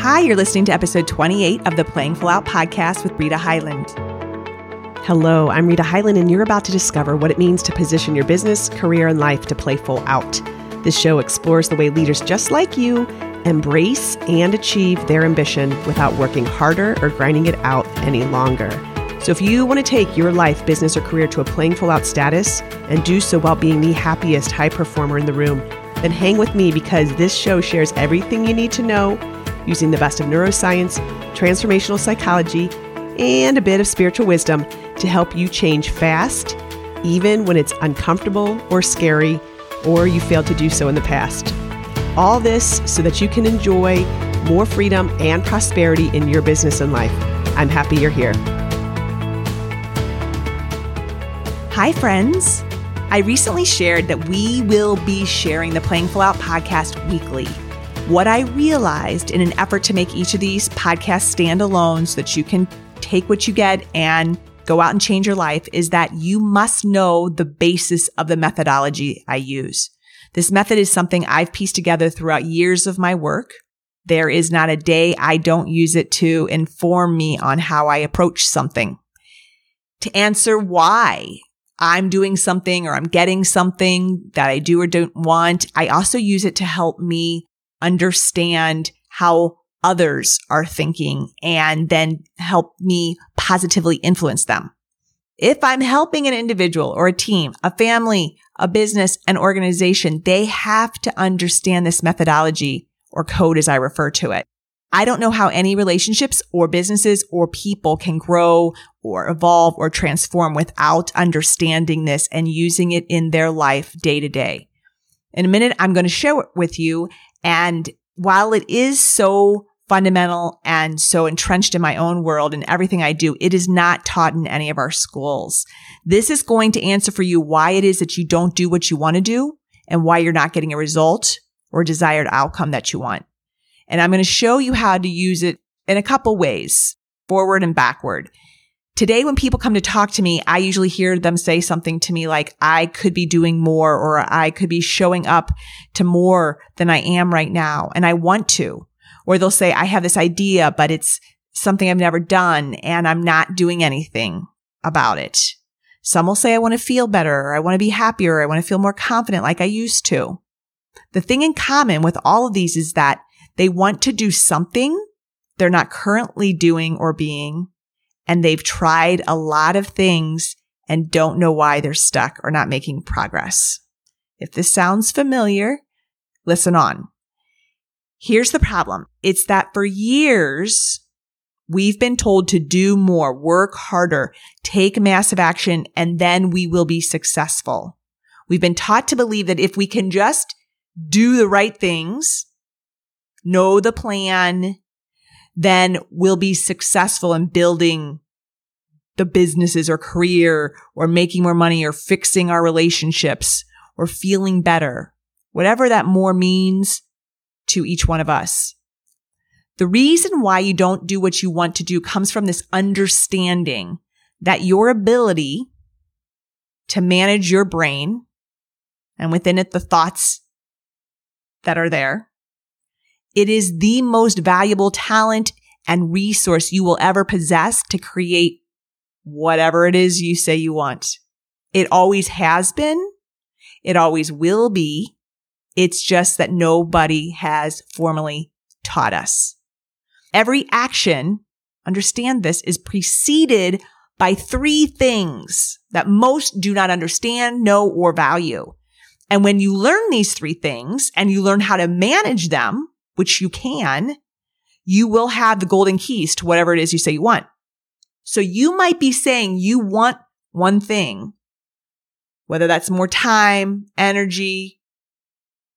Hi, you're listening to episode 28 of the Playing Full Out podcast with Rita Hyland. Hello, I'm Rita Hyland, and you're about to discover what it means to position your business, career, and life to play full out. This show explores the way leaders just like you embrace and achieve their ambition without working harder or grinding it out any longer. So, if you want to take your life, business, or career to a playing full out status and do so while being the happiest high performer in the room, then hang with me because this show shares everything you need to know using the best of neuroscience, transformational psychology, and a bit of spiritual wisdom to help you change fast, even when it's uncomfortable or scary, or you failed to do so in the past. All this so that you can enjoy more freedom and prosperity in your business and life. I'm happy you're here. Hi, friends. I recently shared that we will be sharing the Playing Full Out podcast weekly. What I realized in an effort to make each of these podcasts stand alone so that you can take what you get and go out and change your life is that you must know the basis of the methodology I use. This method is something I've pieced together throughout years of my work. There is not a day I don't use it to inform me on how I approach something. To answer why I'm doing something or I'm getting something that I do or don't want. I also use it to help me understand how others are thinking and then help me positively influence them. If I'm helping an individual or a team, a family, a business, an organization, they have to understand this methodology or code as I refer to it. I don't know how any relationships or businesses or people can grow or evolve or transform without understanding this and using it in their life day to day. In a minute, I'm going to it with you. And while it is so fundamental and so entrenched in my own world and everything I do, it is not taught in any of our schools. This is going to answer for you why it is that you don't do what you want to do and why you're not getting a result or desired outcome that you want. And I'm going to show you how to use it in a couple ways, forward and backward. Today, when people come to talk to me, I usually hear them say something to me like, I could be doing more or I could be showing up to more than I am right now. And I want to. Or they'll say, I have this idea, but it's something I've never done and I'm not doing anything about it. Some will say, I want to feel better. I want to be happier. I want to feel more confident like I used to. The thing in common with all of these is that they want to do something they're not currently doing or being, and they've tried a lot of things and don't know why they're stuck or not making progress. If this sounds familiar, listen on. Here's the problem. It's that for years, we've been told to do more, work harder, take massive action, and then we will be successful. We've been taught to believe that if we can just do the right things, know the plan, then we'll be successful in building the businesses or career or making more money or fixing our relationships or feeling better, whatever that more means to each one of us. The reason why you don't do what you want to do comes from this understanding that your ability to manage your brain and within it the thoughts that are there it is the most valuable talent and resource you will ever possess to create whatever it is you say you want. It always has been. It always will be. It's just that nobody has formally taught us. Every action, understand this, is preceded by three things that most do not understand, know, or value. And when you learn these three things and you learn how to manage them, which you can, you will have the golden keys to whatever it is you say you want. So you might be saying you want one thing, whether that's more time, energy,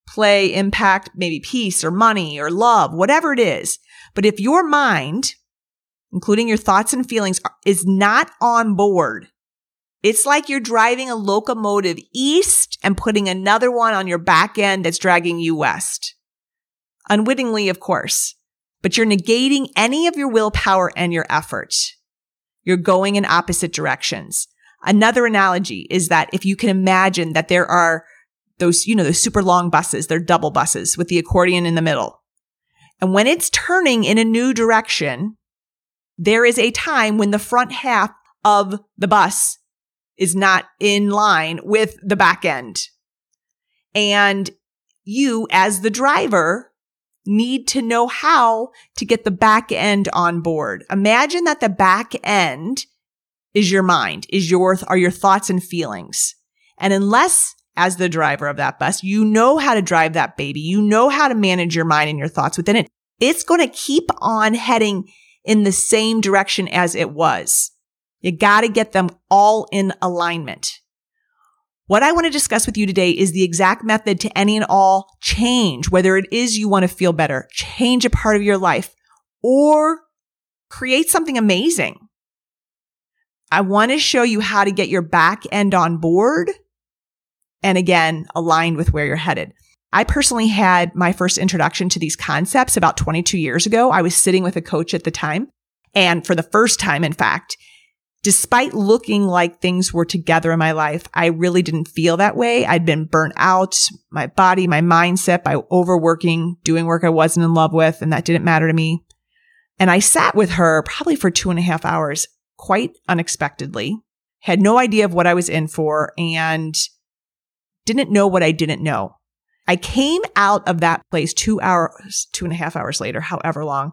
play, impact, maybe peace or money or love, whatever it is. But if your mind, including your thoughts and feelings, is not on board, it's like you're driving a locomotive east and putting another one on your back end that's dragging you west unwittingly, of course, but you're negating any of your willpower and your effort. You're going in opposite directions. Another analogy is that if you can imagine that there are those, you know, those super long buses, they're double buses with the accordion in the middle. And when it's turning in a new direction, there is a time when the front half of the bus is not in line with the back end. And you, as the driver, need to know how to get the back end on board. Imagine that the back end is your mind, is your, are your thoughts and feelings. And unless as the driver of that bus, you know how to drive that baby. You know how to manage your mind and your thoughts within it. It's going to keep on heading in the same direction as it was. You got to get them all in alignment. What I want to discuss with you today is the exact method to any and all change, whether it is you want to feel better, change a part of your life, or create something amazing. I want to show you how to get your back end on board and again, aligned with where you're headed. I personally had my first introduction to these concepts about 22 years ago. I was sitting with a coach at the time. And for the first time, in fact, despite looking like things were together in my life, I really didn't feel that way. I'd been burnt out, my body, my mindset by overworking, doing work I wasn't in love with, and that didn't matter to me. And I sat with her probably for two and a half hours, quite unexpectedly, had no idea of what I was in for and didn't know what I didn't know. I came out of that place two hours, two and a half hours later, however long,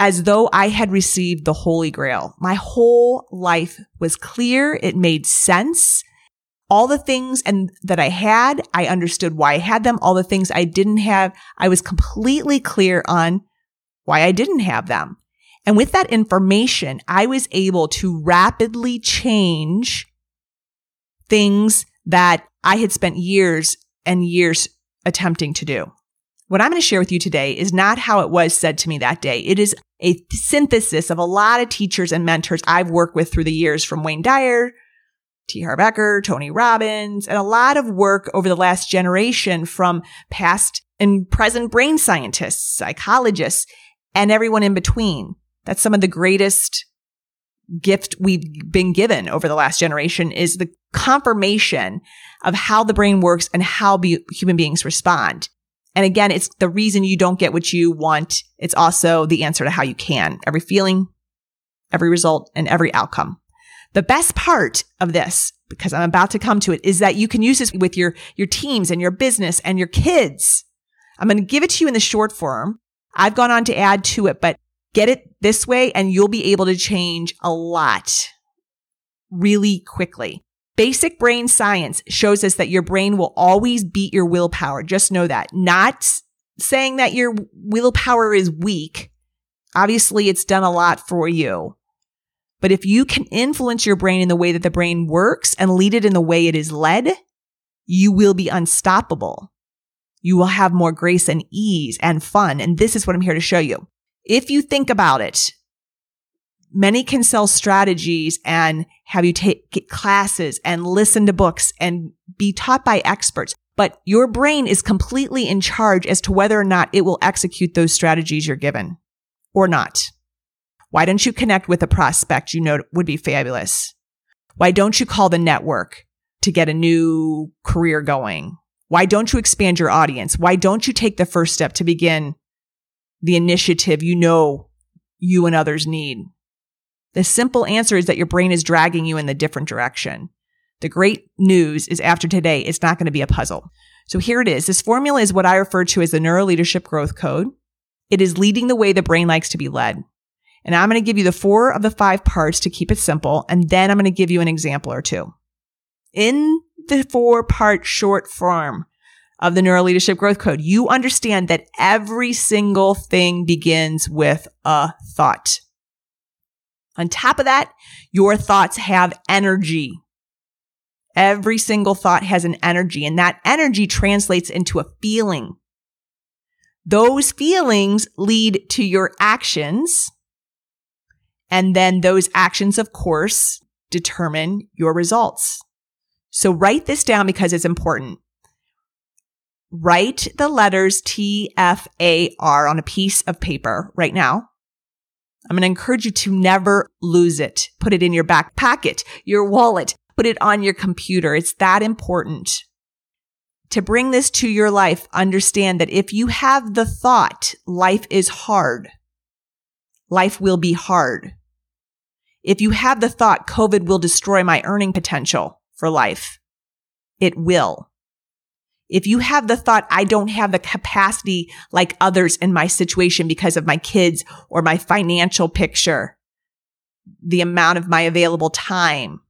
as though I had received the Holy Grail. My whole life was clear. It made sense. All the things and that I had, I understood why I had them. All the things I didn't have, I was completely clear on why I didn't have them. And with that information, I was able to rapidly change things that I had spent years and years attempting to do. What I'm going to share with you today is not how it was said to me that day. It is a synthesis of a lot of teachers and mentors I've worked with through the years from Wayne Dyer, T. Harv Tony Robbins, and a lot of work over the last generation from past and present brain scientists, psychologists, and everyone in between. That's some of the greatest gift we've been given over the last generation is the confirmation of how the brain works and how be- human beings respond. And again, it's the reason you don't get what you want. It's also the answer to how you can. Every feeling, every result, and every outcome. The best part of this, because I'm about to come to it, is that you can use this with your, your teams and your business and your kids. I'm going to give it to you in the short form. I've gone on to add to it, but get it this way and you'll be able to change a lot really quickly. Basic brain science shows us that your brain will always beat your willpower. Just know that. Not saying that your willpower is weak. Obviously, it's done a lot for you. But if you can influence your brain in the way that the brain works and lead it in the way it is led, you will be unstoppable. You will have more grace and ease and fun. And this is what I'm here to show you. If you think about it, many can sell strategies and have you take classes and listen to books and be taught by experts. But your brain is completely in charge as to whether or not it will execute those strategies you're given or not. Why don't you connect with a prospect you know would be fabulous? Why don't you call the network to get a new career going? Why don't you expand your audience? Why don't you take the first step to begin the initiative you know you and others need? The simple answer is that your brain is dragging you in the different direction. The great news is after today, it's not going to be a puzzle. So here it is. This formula is what I refer to as the neuro leadership growth code. It is leading the way the brain likes to be led. And I'm going to give you the four of the five parts to keep it simple. And then I'm going to give you an example or two. In the four part short form of the neuro leadership growth code, you understand that every single thing begins with a thought. On top of that, your thoughts have energy. Every single thought has an energy and that energy translates into a feeling. Those feelings lead to your actions. And then those actions, of course, determine your results. So write this down because it's important. Write the letters T, F, A, R on a piece of paper right now. I'm going to encourage you to never lose it. Put it in your back pocket, your wallet, put it on your computer. It's that important. to bring this to your life, understand that if you have the thought, life is hard, life will be hard. If you have the thought, COVID will destroy my earning potential for life, it will. If you have the thought, I don't have the capacity like others in my situation because of my kids or my financial picture, the amount of my available time,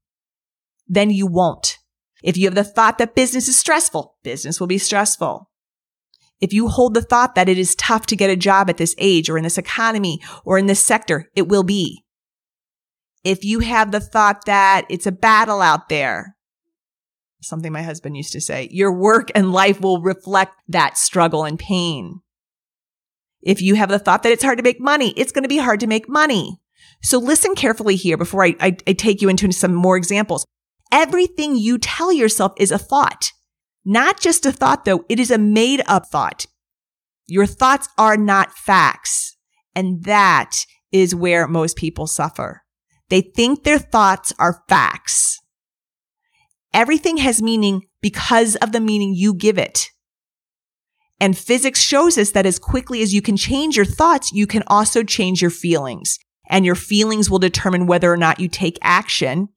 then you won't. If you have the thought that business is stressful, business will be stressful. If you hold the thought that it is tough to get a job at this age or in this economy or in this sector, it will be. If you have the thought that it's a battle out there, something my husband used to say, your work and life will reflect that struggle and pain. If you have the thought that it's hard to make money, it's going to be hard to make money. So listen carefully here before I, I, I take you into some more examples. Everything you tell yourself is a thought. Not just a thought though, it is a made up thought. Your thoughts are not facts. And that is where most people suffer. They think their thoughts are facts. Everything has meaning because of the meaning you give it. And physics shows us that as quickly as you can change your thoughts, you can also change your feelings. And your feelings will determine whether or not you take action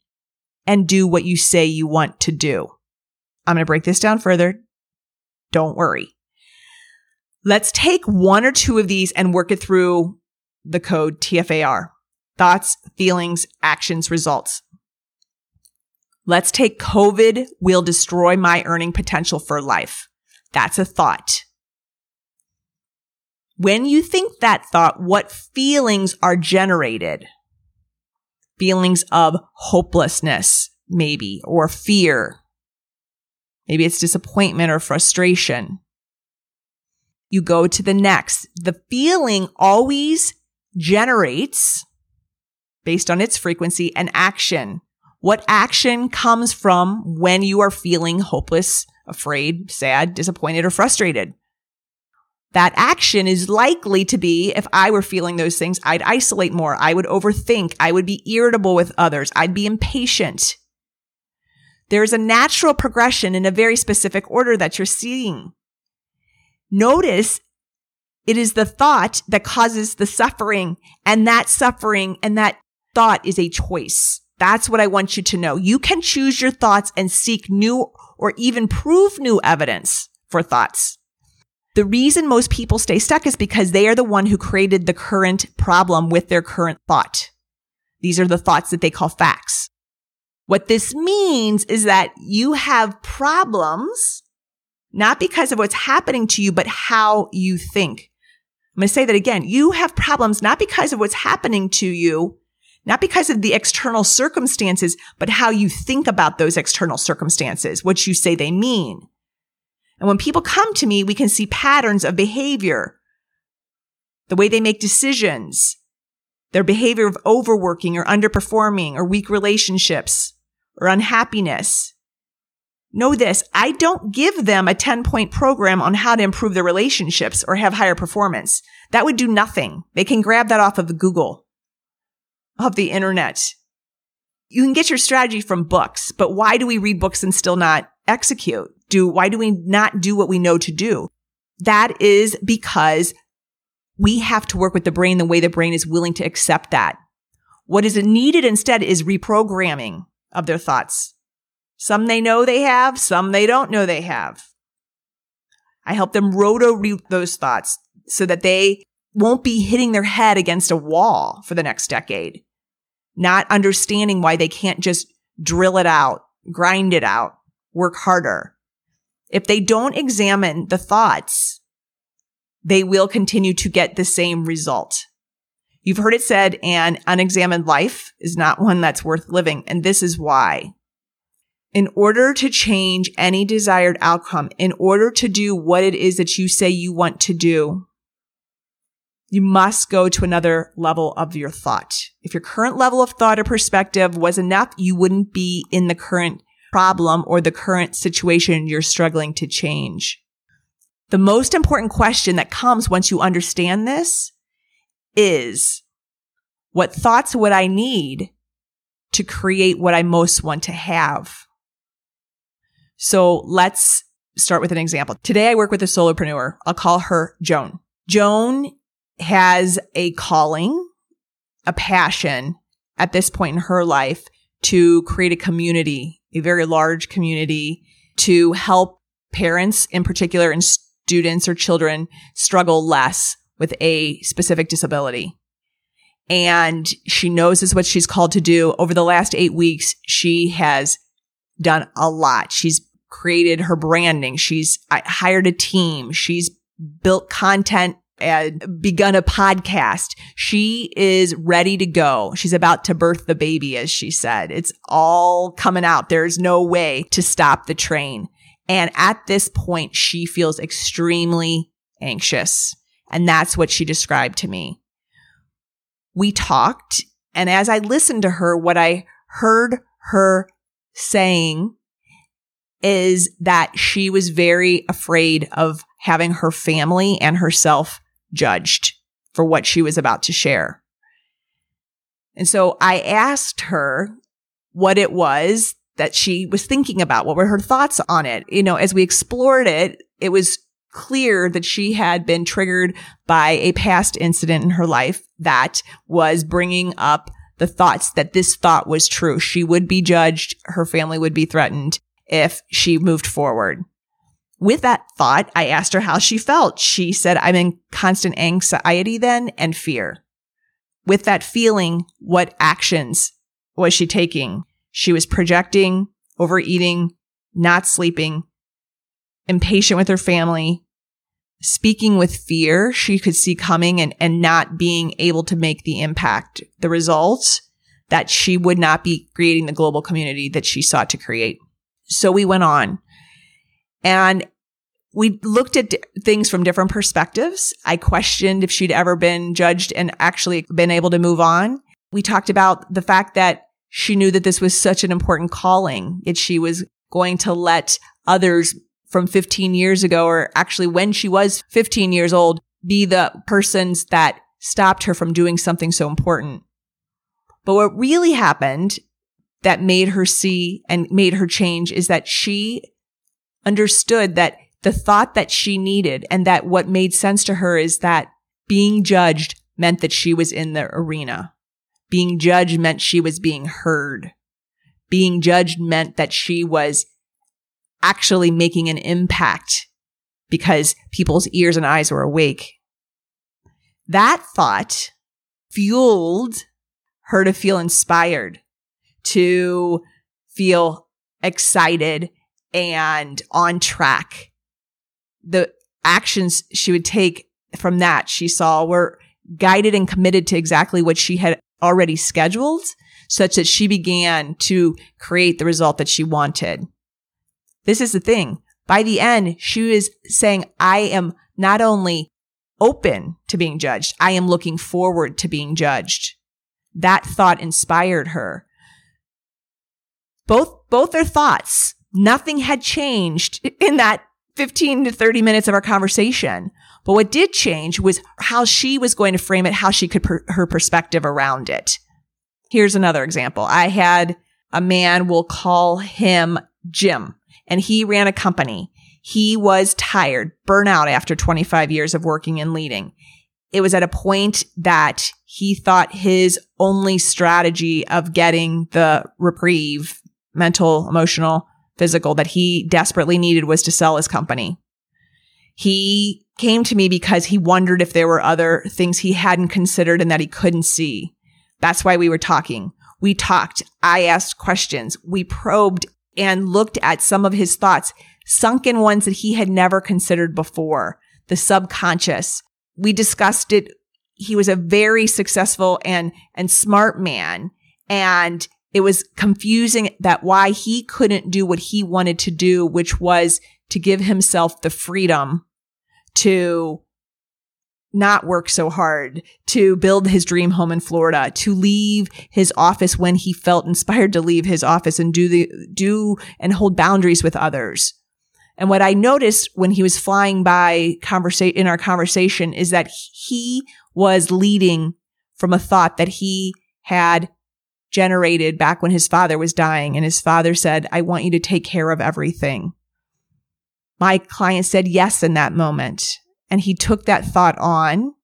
and do what you say you want to do. I'm going to break this down further. Don't worry. Let's take one or two of these and work it through the code TFAR. Thoughts, feelings, actions, results. Let's take COVID will destroy my earning potential for life. That's a thought. When you think that thought, what feelings are generated? Feelings of hopelessness, maybe, or fear. Maybe it's disappointment or frustration. You go to the next. The feeling always generates, based on its frequency, an action what action comes from when you are feeling hopeless, afraid, sad, disappointed, or frustrated? That action is likely to be, if I were feeling those things, I'd isolate more. I would overthink. I would be irritable with others. I'd be impatient. There's a natural progression in a very specific order that you're seeing. Notice it is the thought that causes the suffering and that suffering and that thought is a choice. That's what I want you to know. You can choose your thoughts and seek new or even prove new evidence for thoughts. The reason most people stay stuck is because they are the one who created the current problem with their current thought. These are the thoughts that they call facts. What this means is that you have problems, not because of what's happening to you, but how you think. I'm going to say that again. You have problems not because of what's happening to you, not because of the external circumstances, but how you think about those external circumstances, what you say they mean. And when people come to me, we can see patterns of behavior, the way they make decisions, their behavior of overworking or underperforming or weak relationships or unhappiness. Know this, I don't give them a 10 point program on how to improve their relationships or have higher performance. That would do nothing. They can grab that off of Google of the internet. You can get your strategy from books, but why do we read books and still not execute? Do, why do we not do what we know to do? That is because we have to work with the brain the way the brain is willing to accept that. What is needed instead is reprogramming of their thoughts. Some they know they have, some they don't know they have. I help them roto root those thoughts so that they won't be hitting their head against a wall for the next decade, not understanding why they can't just drill it out, grind it out, work harder. If they don't examine the thoughts, they will continue to get the same result. You've heard it said, an unexamined life is not one that's worth living. And this is why. In order to change any desired outcome, in order to do what it is that you say you want to do, you must go to another level of your thought. If your current level of thought or perspective was enough, you wouldn't be in the current problem or the current situation you're struggling to change. The most important question that comes once you understand this is what thoughts would I need to create what I most want to have? So let's start with an example. Today I work with a solopreneur. I'll call her Joan. Joan has a calling, a passion at this point in her life to create a community, a very large community to help parents in particular and students or children struggle less with a specific disability. And she knows is what she's called to do. Over the last eight weeks, she has done a lot. She's created her branding. She's uh, hired a team. She's built content and begun a podcast. She is ready to go. She's about to birth the baby, as she said. It's all coming out. There's no way to stop the train. And at this point, she feels extremely anxious. And that's what she described to me. We talked. And as I listened to her, what I heard her saying is that she was very afraid of having her family and herself judged for what she was about to share. And so I asked her what it was that she was thinking about. What were her thoughts on it? You know, as we explored it, it was clear that she had been triggered by a past incident in her life that was bringing up the thoughts that this thought was true. She would be judged. Her family would be threatened if she moved forward. With that thought, I asked her how she felt. She said, I'm in constant anxiety then and fear. With that feeling, what actions was she taking? She was projecting, overeating, not sleeping, impatient with her family, speaking with fear she could see coming and, and not being able to make the impact. The result that she would not be creating the global community that she sought to create. So we went on and we looked at things from different perspectives. I questioned if she'd ever been judged and actually been able to move on. We talked about the fact that she knew that this was such an important calling, that she was going to let others from 15 years ago, or actually when she was 15 years old, be the persons that stopped her from doing something so important. But what really happened that made her see and made her change is that she understood that the thought that she needed and that what made sense to her is that being judged meant that she was in the arena. Being judged meant she was being heard. Being judged meant that she was actually making an impact because people's ears and eyes were awake. That thought fueled her to feel inspired, to feel excited and on track. The actions she would take from that she saw were guided and committed to exactly what she had already scheduled such that she began to create the result that she wanted. This is the thing. By the end, she was saying, I am not only open to being judged, I am looking forward to being judged. That thought inspired her. Both, both their thoughts. Nothing had changed in that 15 to 30 minutes of our conversation. But what did change was how she was going to frame it, how she could per- her perspective around it. Here's another example. I had a man, we'll call him Jim, and he ran a company. He was tired, burnout after 25 years of working and leading. It was at a point that he thought his only strategy of getting the reprieve, mental, emotional, physical that he desperately needed was to sell his company. He came to me because he wondered if there were other things he hadn't considered and that he couldn't see. That's why we were talking. We talked. I asked questions. We probed and looked at some of his thoughts, sunken ones that he had never considered before, the subconscious. We discussed it. He was a very successful and, and smart man. And it was confusing that why he couldn't do what he wanted to do, which was to give himself the freedom to not work so hard, to build his dream home in Florida, to leave his office when he felt inspired to leave his office and do the, do and hold boundaries with others. And what I noticed when he was flying by conversation in our conversation is that he was leading from a thought that he had generated back when his father was dying. And his father said, I want you to take care of everything. My client said yes in that moment. And he took that thought on.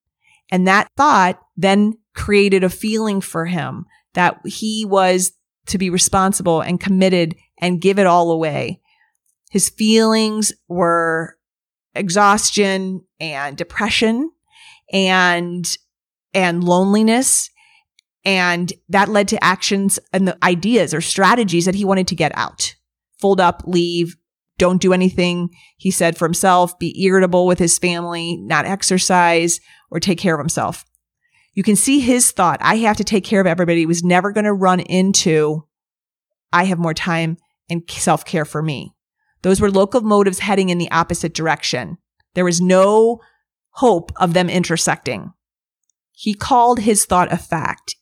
And that thought then created a feeling for him that he was to be responsible and committed and give it all away. His feelings were exhaustion and depression and, and loneliness. And that led to actions and the ideas or strategies that he wanted to get out. Fold up, leave, don't do anything, he said for himself, be irritable with his family, not exercise, or take care of himself. You can see his thought, I have to take care of everybody, was never going to run into, I have more time and self care for me. Those were locomotives heading in the opposite direction. There was no hope of them intersecting. He called his thought a fact.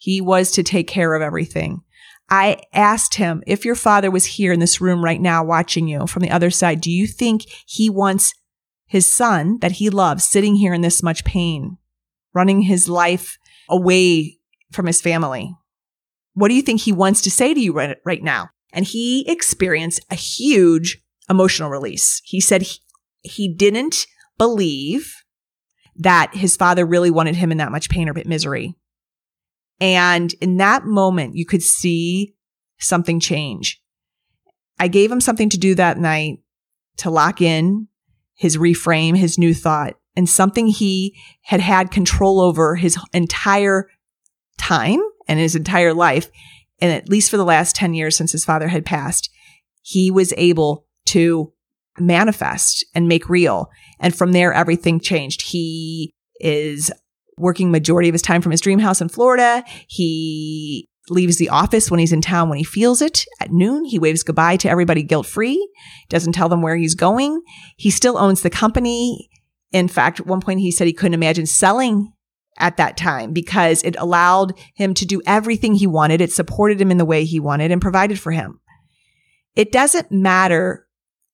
He was to take care of everything. I asked him, if your father was here in this room right now watching you from the other side, do you think he wants his son that he loves sitting here in this much pain, running his life away from his family? What do you think he wants to say to you right, right now? And he experienced a huge emotional release. He said he, he didn't believe that his father really wanted him in that much pain or bit misery. And in that moment, you could see something change. I gave him something to do that night to lock in his reframe, his new thought, and something he had had control over his entire time and his entire life. And at least for the last 10 years since his father had passed, he was able to manifest and make real. And from there, everything changed. He is working majority of his time from his dream house in Florida. He leaves the office when he's in town when he feels it at noon. He waves goodbye to everybody guilt free, doesn't tell them where he's going. He still owns the company. In fact, at one point he said he couldn't imagine selling at that time because it allowed him to do everything he wanted. It supported him in the way he wanted and provided for him. It doesn't matter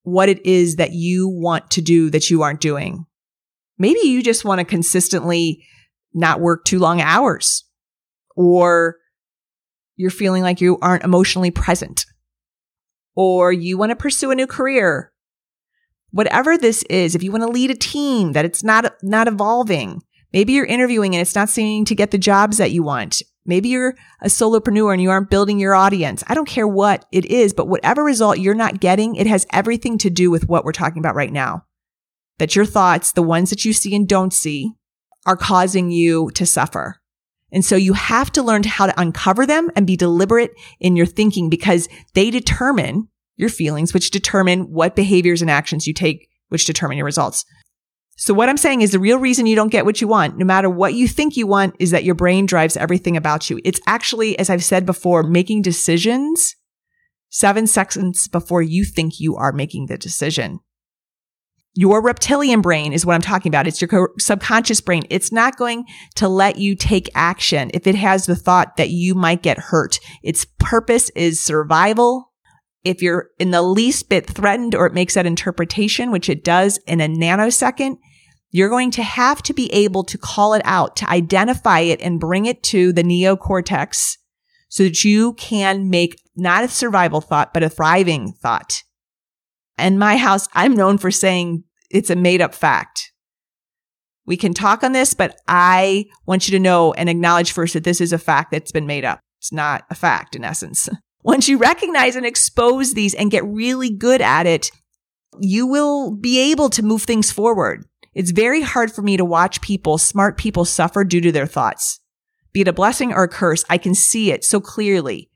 what it is that you want to do that you aren't doing. Maybe you just want to consistently not work too long hours or you're feeling like you aren't emotionally present or you want to pursue a new career. Whatever this is, if you want to lead a team that it's not, not evolving, maybe you're interviewing and it's not seeming to get the jobs that you want. Maybe you're a solopreneur and you aren't building your audience. I don't care what it is, but whatever result you're not getting, it has everything to do with what we're talking about right now. That your thoughts, the ones that you see and don't see, are causing you to suffer. And so you have to learn how to uncover them and be deliberate in your thinking because they determine your feelings, which determine what behaviors and actions you take, which determine your results. So what I'm saying is the real reason you don't get what you want, no matter what you think you want, is that your brain drives everything about you. It's actually, as I've said before, making decisions seven seconds before you think you are making the decision. Your reptilian brain is what I'm talking about. It's your subconscious brain. It's not going to let you take action if it has the thought that you might get hurt. Its purpose is survival. If you're in the least bit threatened or it makes that interpretation, which it does in a nanosecond, you're going to have to be able to call it out, to identify it and bring it to the neocortex so that you can make not a survival thought, but a thriving thought. In my house, I'm known for saying it's a made up fact. We can talk on this, but I want you to know and acknowledge first that this is a fact that's been made up. It's not a fact in essence. Once you recognize and expose these and get really good at it, you will be able to move things forward. It's very hard for me to watch people, smart people suffer due to their thoughts. Be it a blessing or a curse, I can see it so clearly.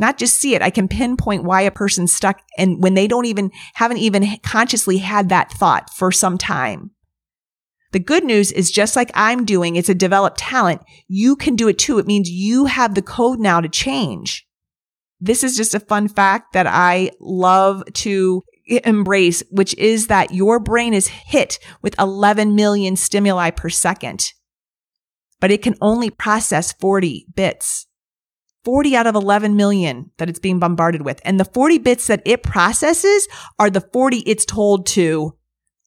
Not just see it, I can pinpoint why a person's stuck and when they don't even, haven't even consciously had that thought for some time. The good news is just like I'm doing, it's a developed talent. You can do it too. It means you have the code now to change. This is just a fun fact that I love to embrace, which is that your brain is hit with 11 million stimuli per second, but it can only process 40 bits. 40 out of 11 million that it's being bombarded with. And the 40 bits that it processes are the 40 it's told to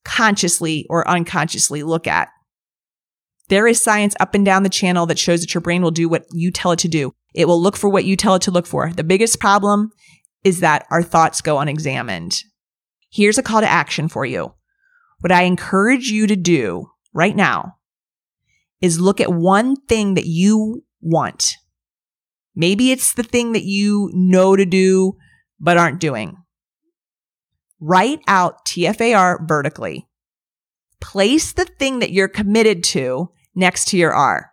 consciously or unconsciously look at. There is science up and down the channel that shows that your brain will do what you tell it to do. It will look for what you tell it to look for. The biggest problem is that our thoughts go unexamined. Here's a call to action for you. What I encourage you to do right now is look at one thing that you want. Maybe it's the thing that you know to do, but aren't doing. Write out TFAR vertically. Place the thing that you're committed to next to your R.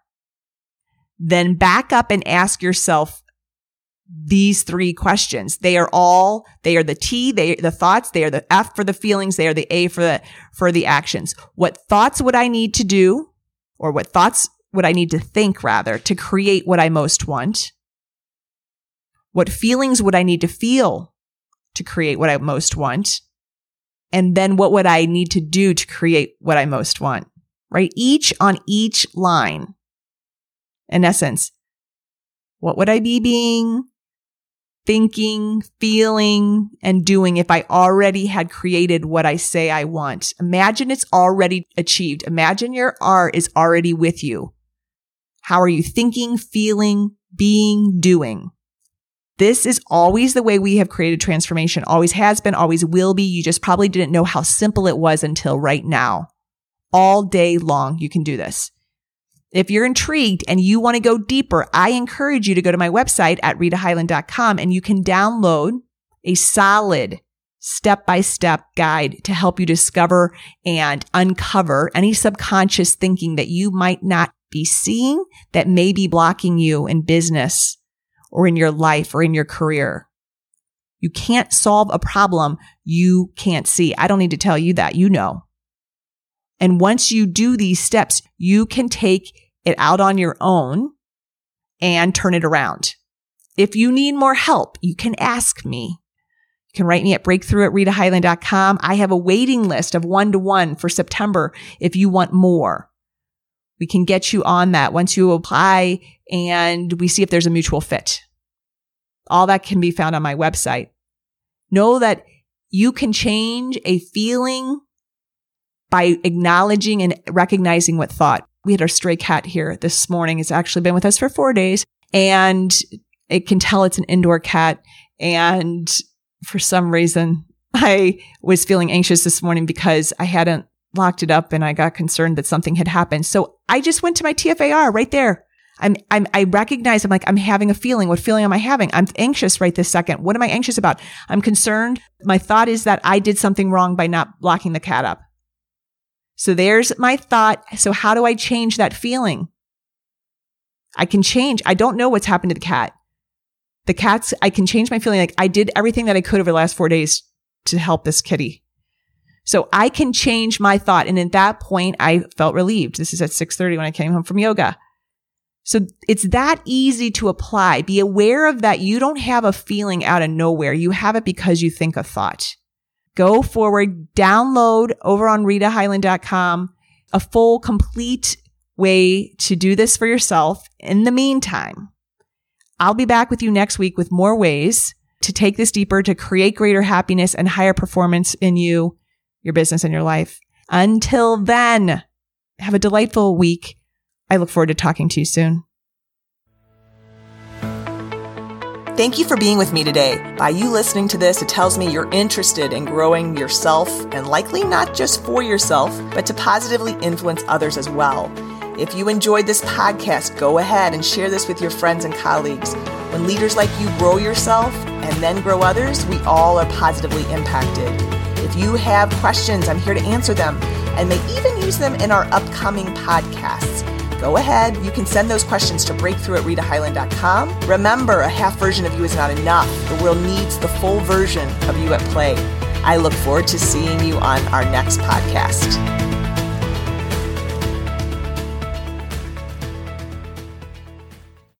Then back up and ask yourself these three questions. They are all, they are the T, they the thoughts, they are the F for the feelings, they are the A for the for the actions. What thoughts would I need to do? Or what thoughts would I need to think rather to create what I most want? What feelings would I need to feel to create what I most want? And then what would I need to do to create what I most want? Right? Each on each line. In essence, what would I be being? thinking, feeling, and doing if I already had created what I say I want. Imagine it's already achieved. Imagine your R is already with you. How are you thinking, feeling, being, doing? This is always the way we have created transformation. Always has been, always will be. You just probably didn't know how simple it was until right now. All day long, you can do this. If you're intrigued and you want to go deeper, I encourage you to go to my website at ritahyland.com and you can download a solid step by step guide to help you discover and uncover any subconscious thinking that you might not be seeing that may be blocking you in business or in your life or in your career. You can't solve a problem you can't see. I don't need to tell you that. You know. And once you do these steps, you can take it out on your own and turn it around. If you need more help, you can ask me. You can write me at breakthrough at ritahyland.com. I have a waiting list of one to one for September if you want more. We can get you on that once you apply and we see if there's a mutual fit. All that can be found on my website. Know that you can change a feeling by acknowledging and recognizing what thought. We had our stray cat here this morning. It's actually been with us for four days and it can tell it's an indoor cat. And for some reason, I was feeling anxious this morning because I hadn't locked it up and I got concerned that something had happened. So I just went to my TFAR right there. I'm, I'm, I recognize I'm like, I'm having a feeling. What feeling am I having? I'm anxious right this second. What am I anxious about? I'm concerned. My thought is that I did something wrong by not locking the cat up. So there's my thought. So how do I change that feeling? I can change. I don't know what's happened to the cat. The cat's, I can change my feeling. Like I did everything that I could over the last four days to help this kitty. So I can change my thought. And at that point, I felt relieved. This is at 630 when I came home from yoga. So it's that easy to apply. Be aware of that. You don't have a feeling out of nowhere. You have it because you think a thought go forward, download over on ritahyland.com a full, complete way to do this for yourself. In the meantime, I'll be back with you next week with more ways to take this deeper, to create greater happiness and higher performance in you, your business, and your life. Until then, have a delightful week. I look forward to talking to you soon. Thank you for being with me today. By you listening to this, it tells me you're interested in growing yourself and likely not just for yourself, but to positively influence others as well. If you enjoyed this podcast, go ahead and share this with your friends and colleagues. When leaders like you grow yourself and then grow others, we all are positively impacted. If you have questions, I'm here to answer them and may even use them in our upcoming podcasts go ahead. You can send those questions to breakthrough at ritahyland.com. Remember, a half version of you is not enough. The world needs the full version of you at play. I look forward to seeing you on our next podcast.